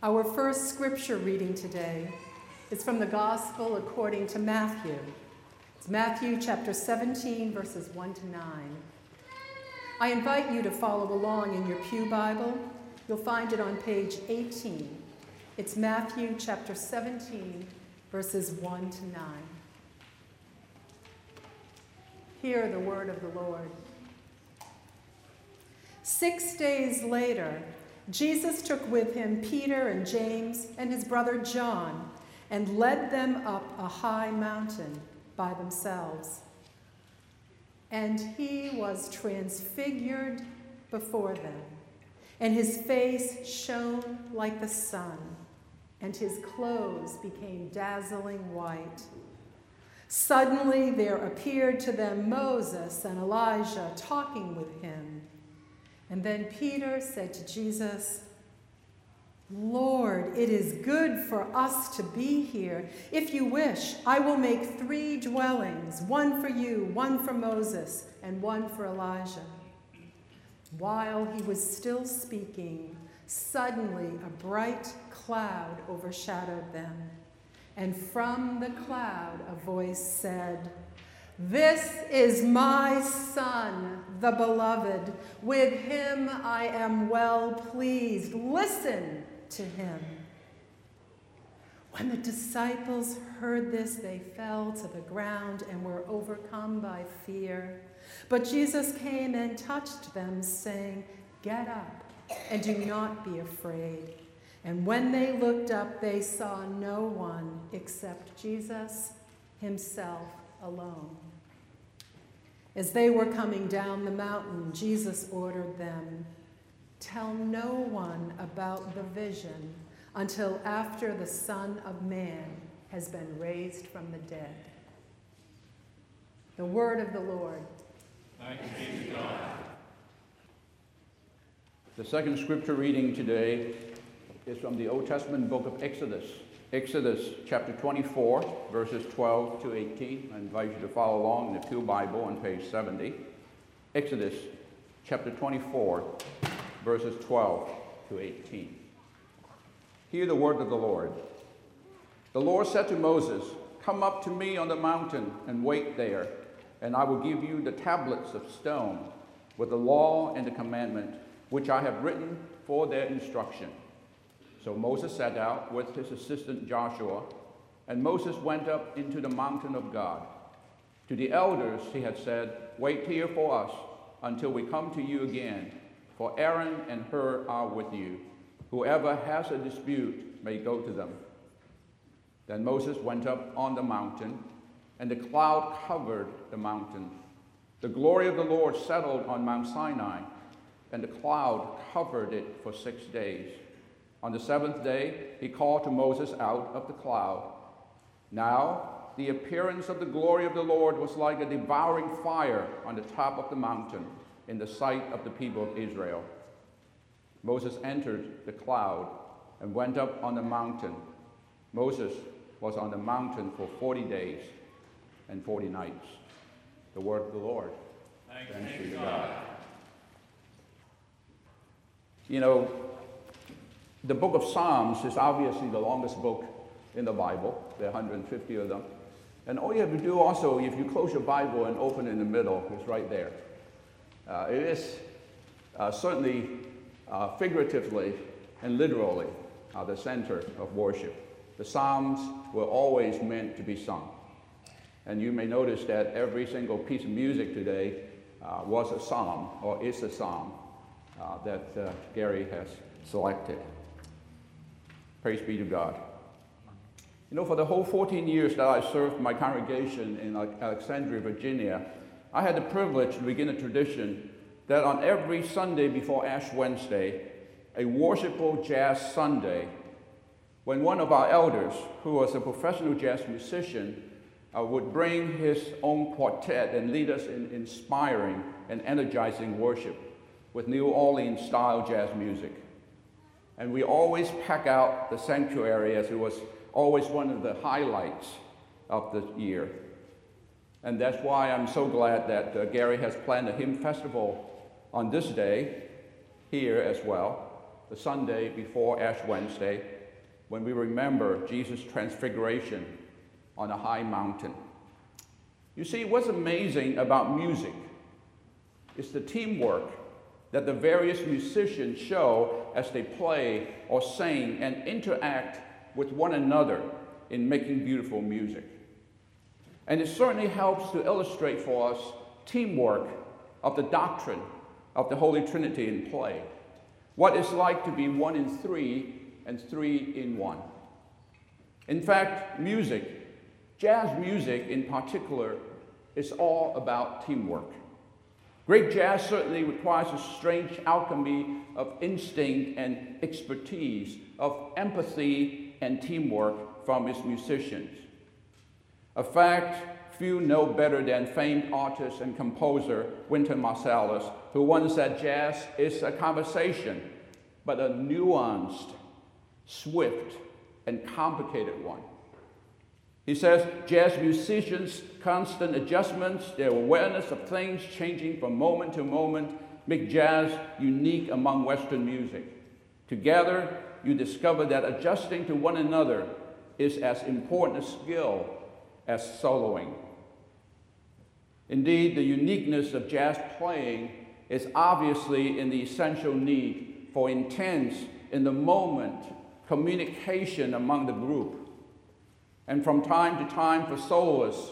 Our first scripture reading today is from the Gospel according to Matthew. It's Matthew chapter 17, verses 1 to 9. I invite you to follow along in your Pew Bible. You'll find it on page 18. It's Matthew chapter 17, verses 1 to 9. Hear the word of the Lord. Six days later, Jesus took with him Peter and James and his brother John and led them up a high mountain by themselves. And he was transfigured before them, and his face shone like the sun, and his clothes became dazzling white. Suddenly there appeared to them Moses and Elijah talking with him. And then Peter said to Jesus, Lord, it is good for us to be here. If you wish, I will make three dwellings one for you, one for Moses, and one for Elijah. While he was still speaking, suddenly a bright cloud overshadowed them. And from the cloud, a voice said, This is my Son, the beloved. With him I am well pleased. Listen to him. When the disciples heard this, they fell to the ground and were overcome by fear. But Jesus came and touched them, saying, Get up and do not be afraid. And when they looked up, they saw no one except Jesus himself alone. As they were coming down the mountain, Jesus ordered them Tell no one about the vision until after the Son of Man has been raised from the dead. The word of the Lord. Thanks be to God. The second scripture reading today is from the Old Testament book of Exodus. Exodus chapter 24, verses 12 to 18. I invite you to follow along in the Pew Bible on page 70. Exodus chapter 24, verses 12 to 18. Hear the word of the Lord. The Lord said to Moses, Come up to me on the mountain and wait there, and I will give you the tablets of stone with the law and the commandment which I have written for their instruction. So Moses set out with his assistant Joshua, and Moses went up into the mountain of God. To the elders he had said, Wait here for us until we come to you again for Aaron and Hur are with you. Whoever has a dispute may go to them. Then Moses went up on the mountain, and the cloud covered the mountain. The glory of the Lord settled on Mount Sinai, and the cloud covered it for six days. On the seventh day, he called to Moses out of the cloud. Now, the appearance of the glory of the Lord was like a devouring fire on the top of the mountain in the sight of the people of Israel. Moses entered the cloud and went up on the mountain. Moses was on the mountain for 40 days and 40 nights. The word of the Lord. Thanks, Thanks God. God. You know, the book of Psalms is obviously the longest book in the Bible. There are 150 of them. And all you have to do also, if you close your Bible and open in the middle, it's right there. Uh, it is uh, certainly uh, figuratively and literally uh, the center of worship. The Psalms were always meant to be sung. And you may notice that every single piece of music today uh, was a psalm or is a psalm uh, that Gary has selected. Praise be to God. You know, for the whole 14 years that I served my congregation in Alexandria, Virginia, I had the privilege to begin a tradition that on every Sunday before Ash Wednesday, a worshipful jazz Sunday, when one of our elders, who was a professional jazz musician, uh, would bring his own quartet and lead us in inspiring and energizing worship with New Orleans style jazz music. And we always pack out the sanctuary as it was always one of the highlights of the year. And that's why I'm so glad that uh, Gary has planned a hymn festival on this day here as well. the Sunday before Ash Wednesday, when we remember Jesus' transfiguration on a high mountain. You see, what's amazing about music is the teamwork that the various musicians show as they play or sing and interact with one another in making beautiful music. And it certainly helps to illustrate for us teamwork of the doctrine of the Holy Trinity in play. What it's like to be one in three and three in one. In fact, music, jazz music in particular, is all about teamwork. Great jazz certainly requires a strange alchemy of instinct and expertise, of empathy and teamwork from its musicians. A fact few know better than famed artist and composer Wynton Marsalis, who once said jazz is a conversation, but a nuanced, swift, and complicated one. He says jazz musicians' constant adjustments, their awareness of things changing from moment to moment, make jazz unique among Western music. Together, you discover that adjusting to one another is as important a skill as soloing. Indeed, the uniqueness of jazz playing is obviously in the essential need for intense, in the moment, communication among the group and from time to time for soloists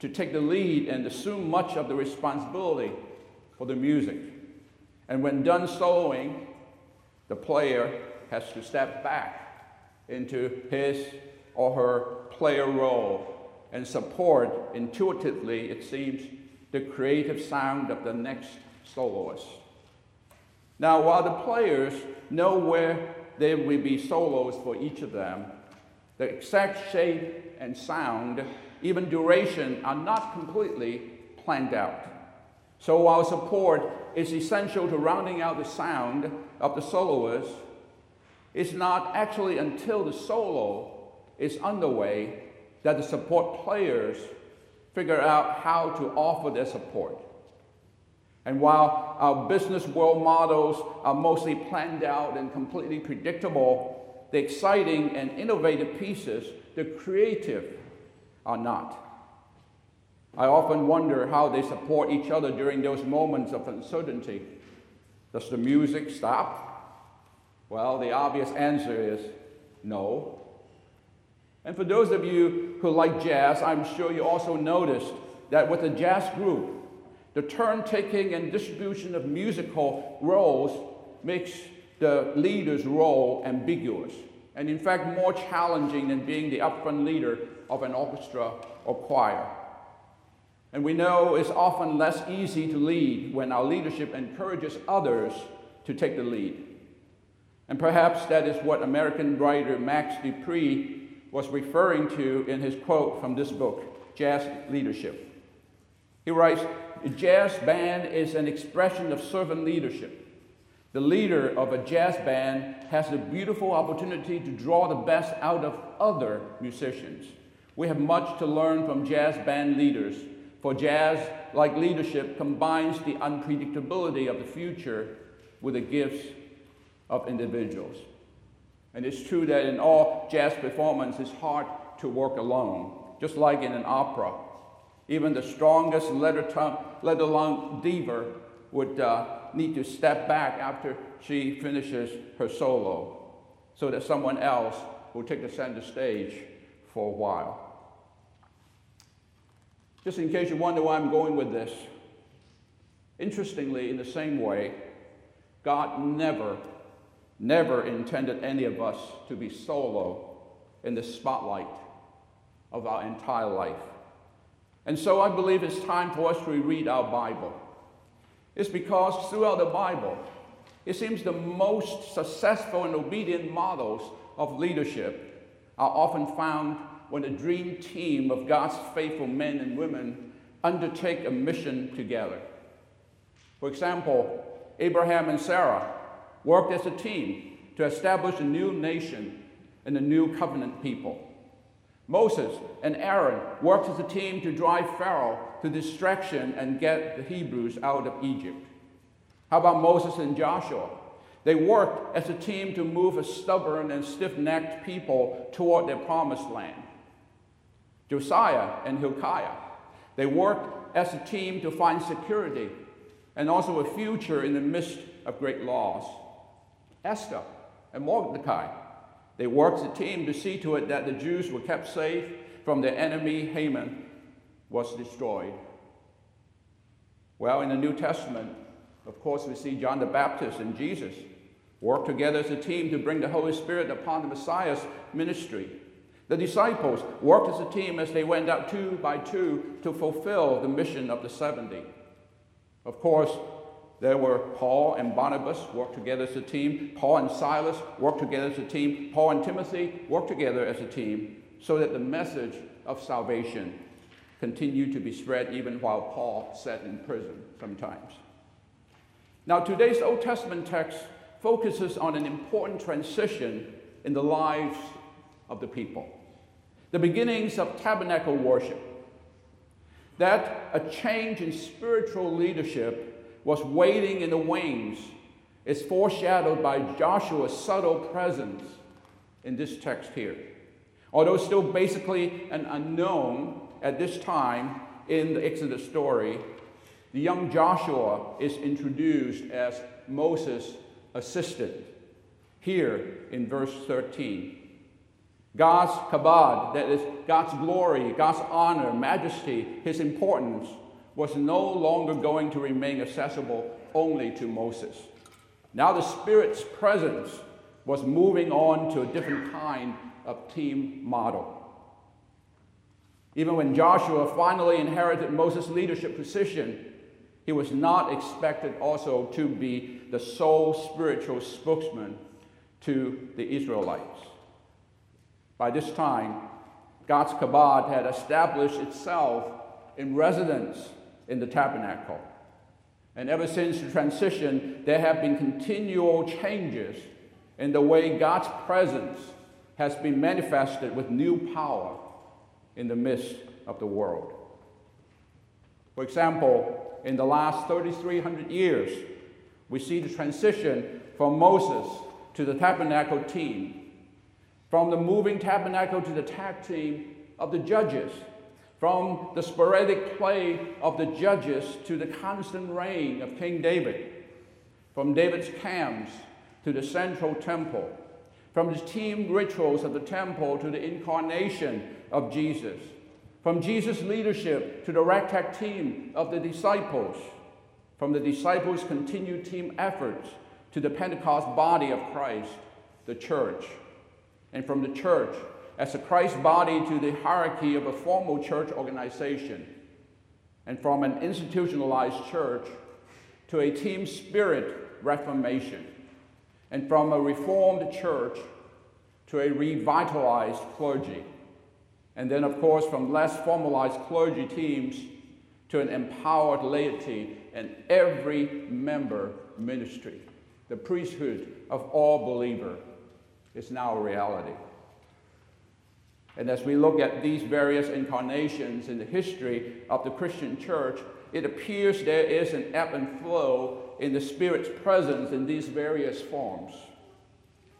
to take the lead and assume much of the responsibility for the music. And when done soloing, the player has to step back into his or her player role and support intuitively, it seems, the creative sound of the next soloist. Now, while the players know where there will be solos for each of them, the exact shape and sound, even duration, are not completely planned out. So while support is essential to rounding out the sound of the soloist, it's not actually until the solo is underway that the support players figure out how to offer their support. And while our business world models are mostly planned out and completely predictable, the exciting and innovative pieces, the creative, are not. I often wonder how they support each other during those moments of uncertainty. Does the music stop? Well, the obvious answer is no. And for those of you who like jazz, I'm sure you also noticed that with a jazz group, the turn taking and distribution of musical roles makes the leader's role ambiguous, and in fact more challenging than being the upfront leader of an orchestra or choir. And we know it's often less easy to lead when our leadership encourages others to take the lead. And perhaps that is what American writer Max De Pree was referring to in his quote from this book, Jazz Leadership. He writes, A jazz band is an expression of servant leadership the leader of a jazz band has the beautiful opportunity to draw the best out of other musicians. We have much to learn from jazz band leaders, for jazz, like leadership, combines the unpredictability of the future with the gifts of individuals. And it's true that in all jazz performance, it's hard to work alone, just like in an opera. Even the strongest let-alone diva would uh, need to step back after she finishes her solo so that someone else will take the center stage for a while. Just in case you wonder why I'm going with this, interestingly, in the same way, God never, never intended any of us to be solo in the spotlight of our entire life. And so I believe it's time for us to read our Bible is because throughout the Bible, it seems the most successful and obedient models of leadership are often found when a dream team of God's faithful men and women undertake a mission together. For example, Abraham and Sarah worked as a team to establish a new nation and a new covenant people. Moses and Aaron worked as a team to drive Pharaoh to distraction and get the Hebrews out of Egypt. How about Moses and Joshua? They worked as a team to move a stubborn and stiff necked people toward their promised land. Josiah and Hilkiah, they worked as a team to find security and also a future in the midst of great loss. Esther and Mordecai, they worked as a team to see to it that the Jews were kept safe from their enemy Haman was destroyed. Well, in the New Testament, of course, we see John the Baptist and Jesus work together as a team to bring the Holy Spirit upon the Messiah's ministry. The disciples worked as a team as they went out two by two to fulfill the mission of the 70. Of course, there were Paul and Barnabas worked together as a team. Paul and Silas worked together as a team. Paul and Timothy worked together as a team so that the message of salvation continued to be spread even while Paul sat in prison sometimes. Now, today's Old Testament text focuses on an important transition in the lives of the people the beginnings of tabernacle worship. That a change in spiritual leadership was waiting in the wings is foreshadowed by Joshua's subtle presence in this text here. Although still basically an unknown at this time in the Exodus story, the young Joshua is introduced as Moses' assistant here in verse 13. God's kabod, that is God's glory, God's honor, majesty, his importance, was no longer going to remain accessible only to Moses. Now the Spirit's presence was moving on to a different kind of team model. Even when Joshua finally inherited Moses' leadership position, he was not expected also to be the sole spiritual spokesman to the Israelites. By this time, God's kabod had established itself in residence in the tabernacle. And ever since the transition, there have been continual changes in the way God's presence has been manifested with new power in the midst of the world. For example, in the last 3,300 years, we see the transition from Moses to the tabernacle team, from the moving tabernacle to the tag team of the judges, from the sporadic play of the judges to the constant reign of King David, from David's camps to the central temple, from the team rituals of the temple to the incarnation of Jesus. From Jesus' leadership to the ragtag team of the disciples, from the disciples' continued team efforts to the Pentecost body of Christ, the church, and from the church as a Christ body to the hierarchy of a formal church organization, and from an institutionalized church to a team spirit reformation, and from a reformed church to a revitalized clergy. And then, of course, from less formalized clergy teams to an empowered laity and every member ministry. The priesthood of all believer is now a reality. And as we look at these various incarnations in the history of the Christian church, it appears there is an ebb and flow in the Spirit's presence in these various forms.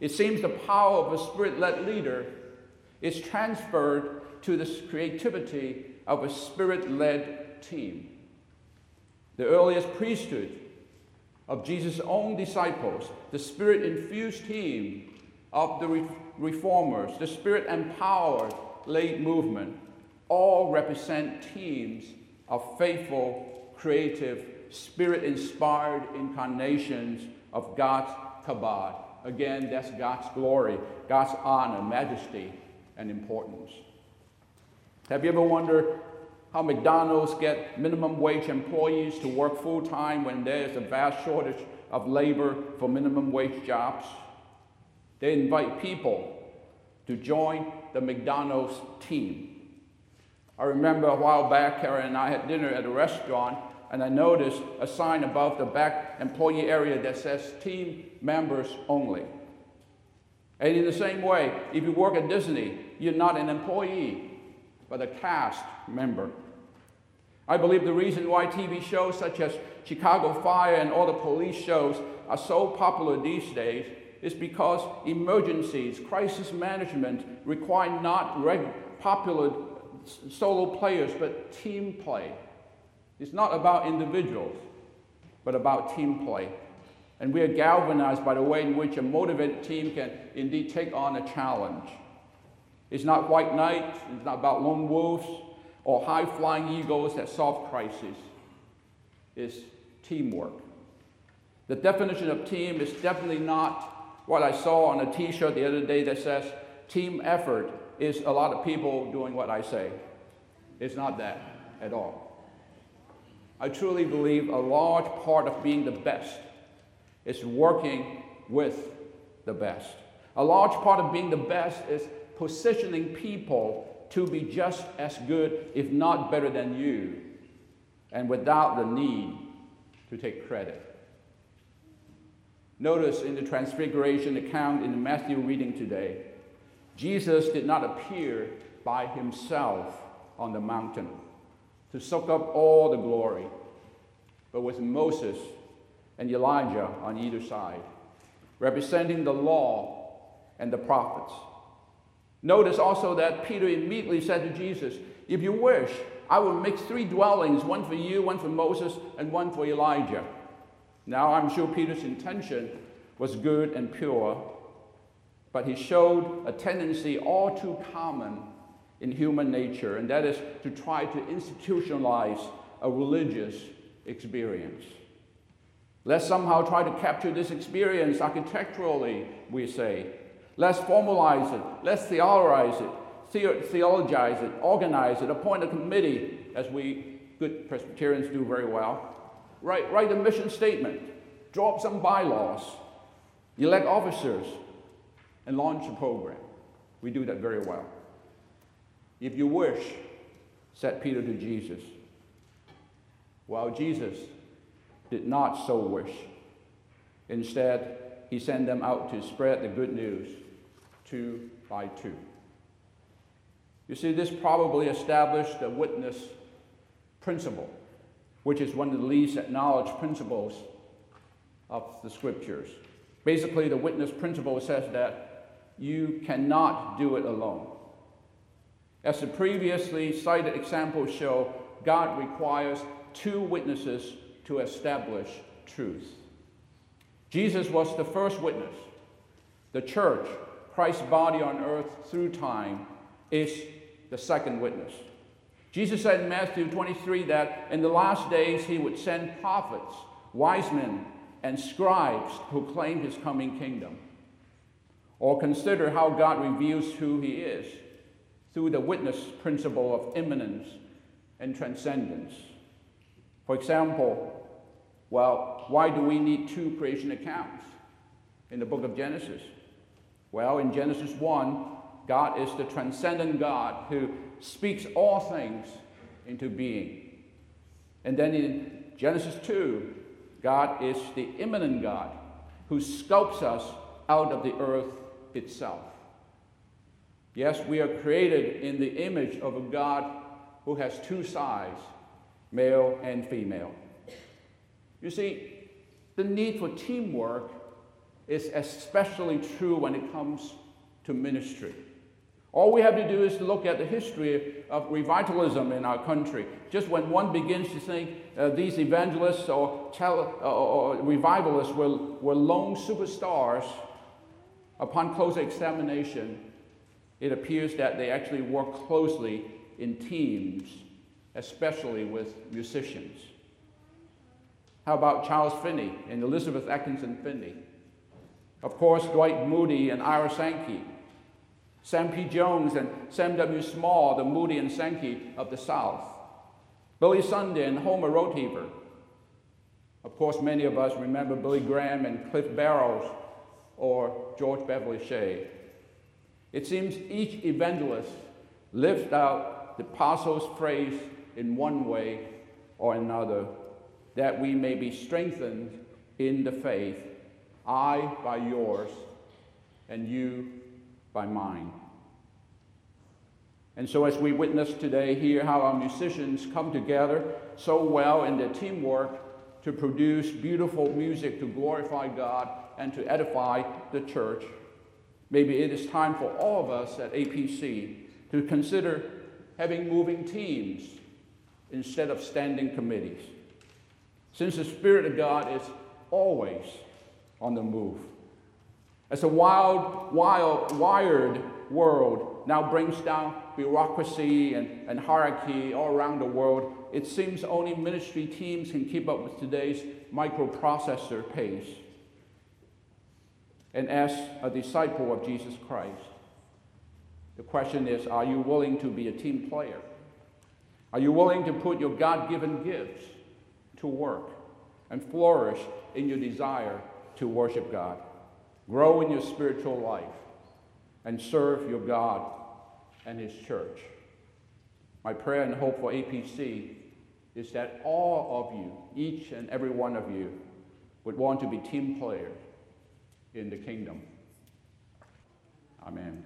It seems the power of a Spirit led leader is transferred to the creativity of a spirit led team. The earliest priesthood of Jesus' own disciples, the spirit infused team of the reformers, the spirit empowered late movement, all represent teams of faithful, creative, spirit inspired incarnations of God's kabod. Again, that's God's glory, God's honor, majesty, and importance. Have you ever wondered how McDonald's get minimum wage employees to work full time when there is a vast shortage of labor for minimum wage jobs? They invite people to join the McDonald's team. I remember a while back, Karen and I had dinner at a restaurant, and I noticed a sign above the back employee area that says team members only. And in the same way, if you work at Disney, you're not an employee, but a cast member. I believe the reason why TV shows such as Chicago Fire and all the police shows are so popular these days is because emergencies, crisis management require not popular solo players, but team play. It's not about individuals, but about team play. And we are galvanized by the way in which a motivated team can indeed take on a challenge. It's not white knights, it's not about lone wolves or high flying eagles that solve crises. It's teamwork. The definition of team is definitely not what I saw on a t shirt the other day that says team effort is a lot of people doing what I say. It's not that at all. I truly believe a large part of being the best is working with the best. A large part of being the best is positioning people to be just as good, if not better than you, and without the need to take credit. Notice in the Transfiguration account in the Matthew reading today, Jesus did not appear by himself on the mountain to soak up all the glory, but with Moses and Elijah on either side, representing the law and the prophets. Notice also that Peter immediately said to Jesus, If you wish, I will make three dwellings one for you, one for Moses, and one for Elijah. Now, I'm sure Peter's intention was good and pure, but he showed a tendency all too common in human nature, and that is to try to institutionalize a religious experience. Let's somehow try to capture this experience architecturally, we say. Let's formalize it, let's theorize it, the- theologize it, organize it, appoint a committee, as we good Presbyterians do very well. Write, write a mission statement, draw up some bylaws, elect officers, and launch a program. We do that very well. If you wish, said Peter to Jesus. Well, Jesus did not so wish. Instead, he sent them out to spread the good news two by two. You see, this probably established the witness principle, which is one of the least acknowledged principles of the scriptures. Basically, the witness principle says that you cannot do it alone. As the previously cited examples show, God requires two witnesses to establish truth. Jesus was the first witness. The church, Christ's body on earth through time, is the second witness. Jesus said in Matthew 23 that in the last days he would send prophets, wise men, and scribes who claim his coming kingdom. Or consider how God reveals who he is through the witness principle of immanence and transcendence. For example, well, why do we need two creation accounts in the book of Genesis? Well, in Genesis 1, God is the transcendent God who speaks all things into being. And then in Genesis 2, God is the immanent God who sculpts us out of the earth itself. Yes, we are created in the image of a God who has two sides, male and female. You see, the need for teamwork is especially true when it comes to ministry. All we have to do is to look at the history of revivalism in our country. Just when one begins to think uh, these evangelists or, tele- uh, or revivalists were, were lone superstars, upon closer examination, it appears that they actually work closely in teams, especially with musicians. How about Charles Finney and Elizabeth Atkinson Finney? Of course, Dwight Moody and Ira Sankey. Sam P. Jones and Sam W. Small, the Moody and Sankey of the South. Billy Sunday and Homer Rodeheaver. Of course, many of us remember Billy Graham and Cliff Barrows or George Beverly Shea. It seems each evangelist lived out the apostles' phrase in one way or another, that we may be strengthened in the faith, I by yours, and you by mine. And so, as we witness today, here, how our musicians come together so well in their teamwork to produce beautiful music to glorify God and to edify the church, maybe it is time for all of us at APC to consider having moving teams instead of standing committees. Since the Spirit of God is always on the move. As a wild, wild, wired world now brings down bureaucracy and, and hierarchy all around the world, it seems only ministry teams can keep up with today's microprocessor pace. And as a disciple of Jesus Christ, the question is are you willing to be a team player? Are you willing to put your God given gifts to work and flourish in your desire to worship God? Grow in your spiritual life and serve your God and His church. My prayer and hope for APC is that all of you, each and every one of you, would want to be team players in the kingdom. Amen.